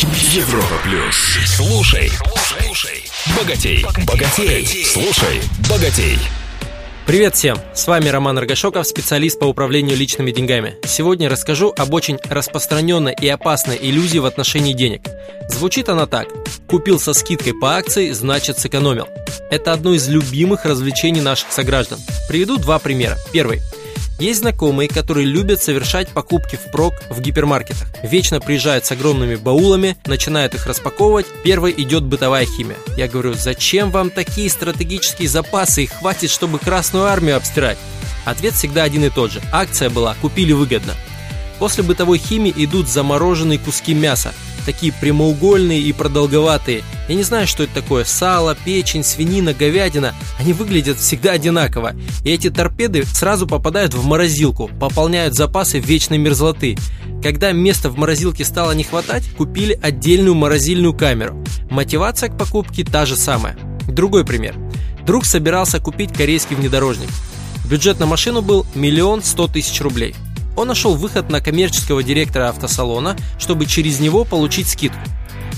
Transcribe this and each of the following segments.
Европа плюс. Слушай, слушай, богатей, богатей, слушай, богатей. Привет всем! С вами Роман Рогашоков, специалист по управлению личными деньгами. Сегодня расскажу об очень распространенной и опасной иллюзии в отношении денег. Звучит она так. Купил со скидкой по акции, значит сэкономил. Это одно из любимых развлечений наших сограждан. Приведу два примера. Первый. Есть знакомые, которые любят совершать покупки впрок в гипермаркетах. Вечно приезжают с огромными баулами, начинают их распаковывать. Первой идет бытовая химия. Я говорю, зачем вам такие стратегические запасы? Их хватит, чтобы Красную Армию обстирать. Ответ всегда один и тот же. Акция была «купили выгодно». После бытовой химии идут замороженные куски мяса, такие прямоугольные и продолговатые. Я не знаю, что это такое. Сало, печень, свинина, говядина. Они выглядят всегда одинаково. И эти торпеды сразу попадают в морозилку, пополняют запасы вечной мерзлоты. Когда места в морозилке стало не хватать, купили отдельную морозильную камеру. Мотивация к покупке та же самая. Другой пример. Друг собирался купить корейский внедорожник. Бюджет на машину был миллион сто тысяч рублей. Он нашел выход на коммерческого директора автосалона, чтобы через него получить скидку.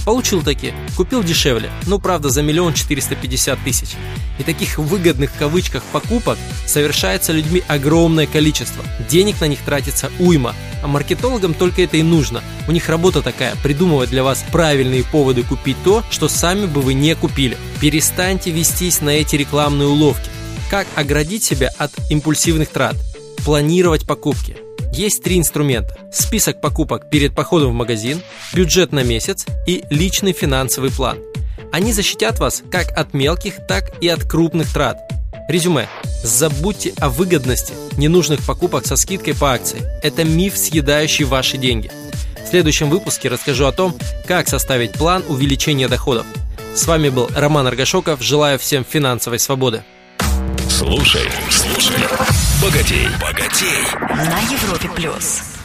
Получил таки, купил дешевле, ну правда за миллион четыреста пятьдесят тысяч. И таких выгодных в кавычках покупок совершается людьми огромное количество. Денег на них тратится уйма, а маркетологам только это и нужно. У них работа такая, придумывать для вас правильные поводы купить то, что сами бы вы не купили. Перестаньте вестись на эти рекламные уловки. Как оградить себя от импульсивных трат? Планировать покупки – есть три инструмента. Список покупок перед походом в магазин, бюджет на месяц и личный финансовый план. Они защитят вас как от мелких, так и от крупных трат. Резюме. Забудьте о выгодности ненужных покупок со скидкой по акции. Это миф, съедающий ваши деньги. В следующем выпуске расскажу о том, как составить план увеличения доходов. С вами был Роман Аргашоков. Желаю всем финансовой свободы. Слушай, слушай, богатей, богатей. На Европе плюс.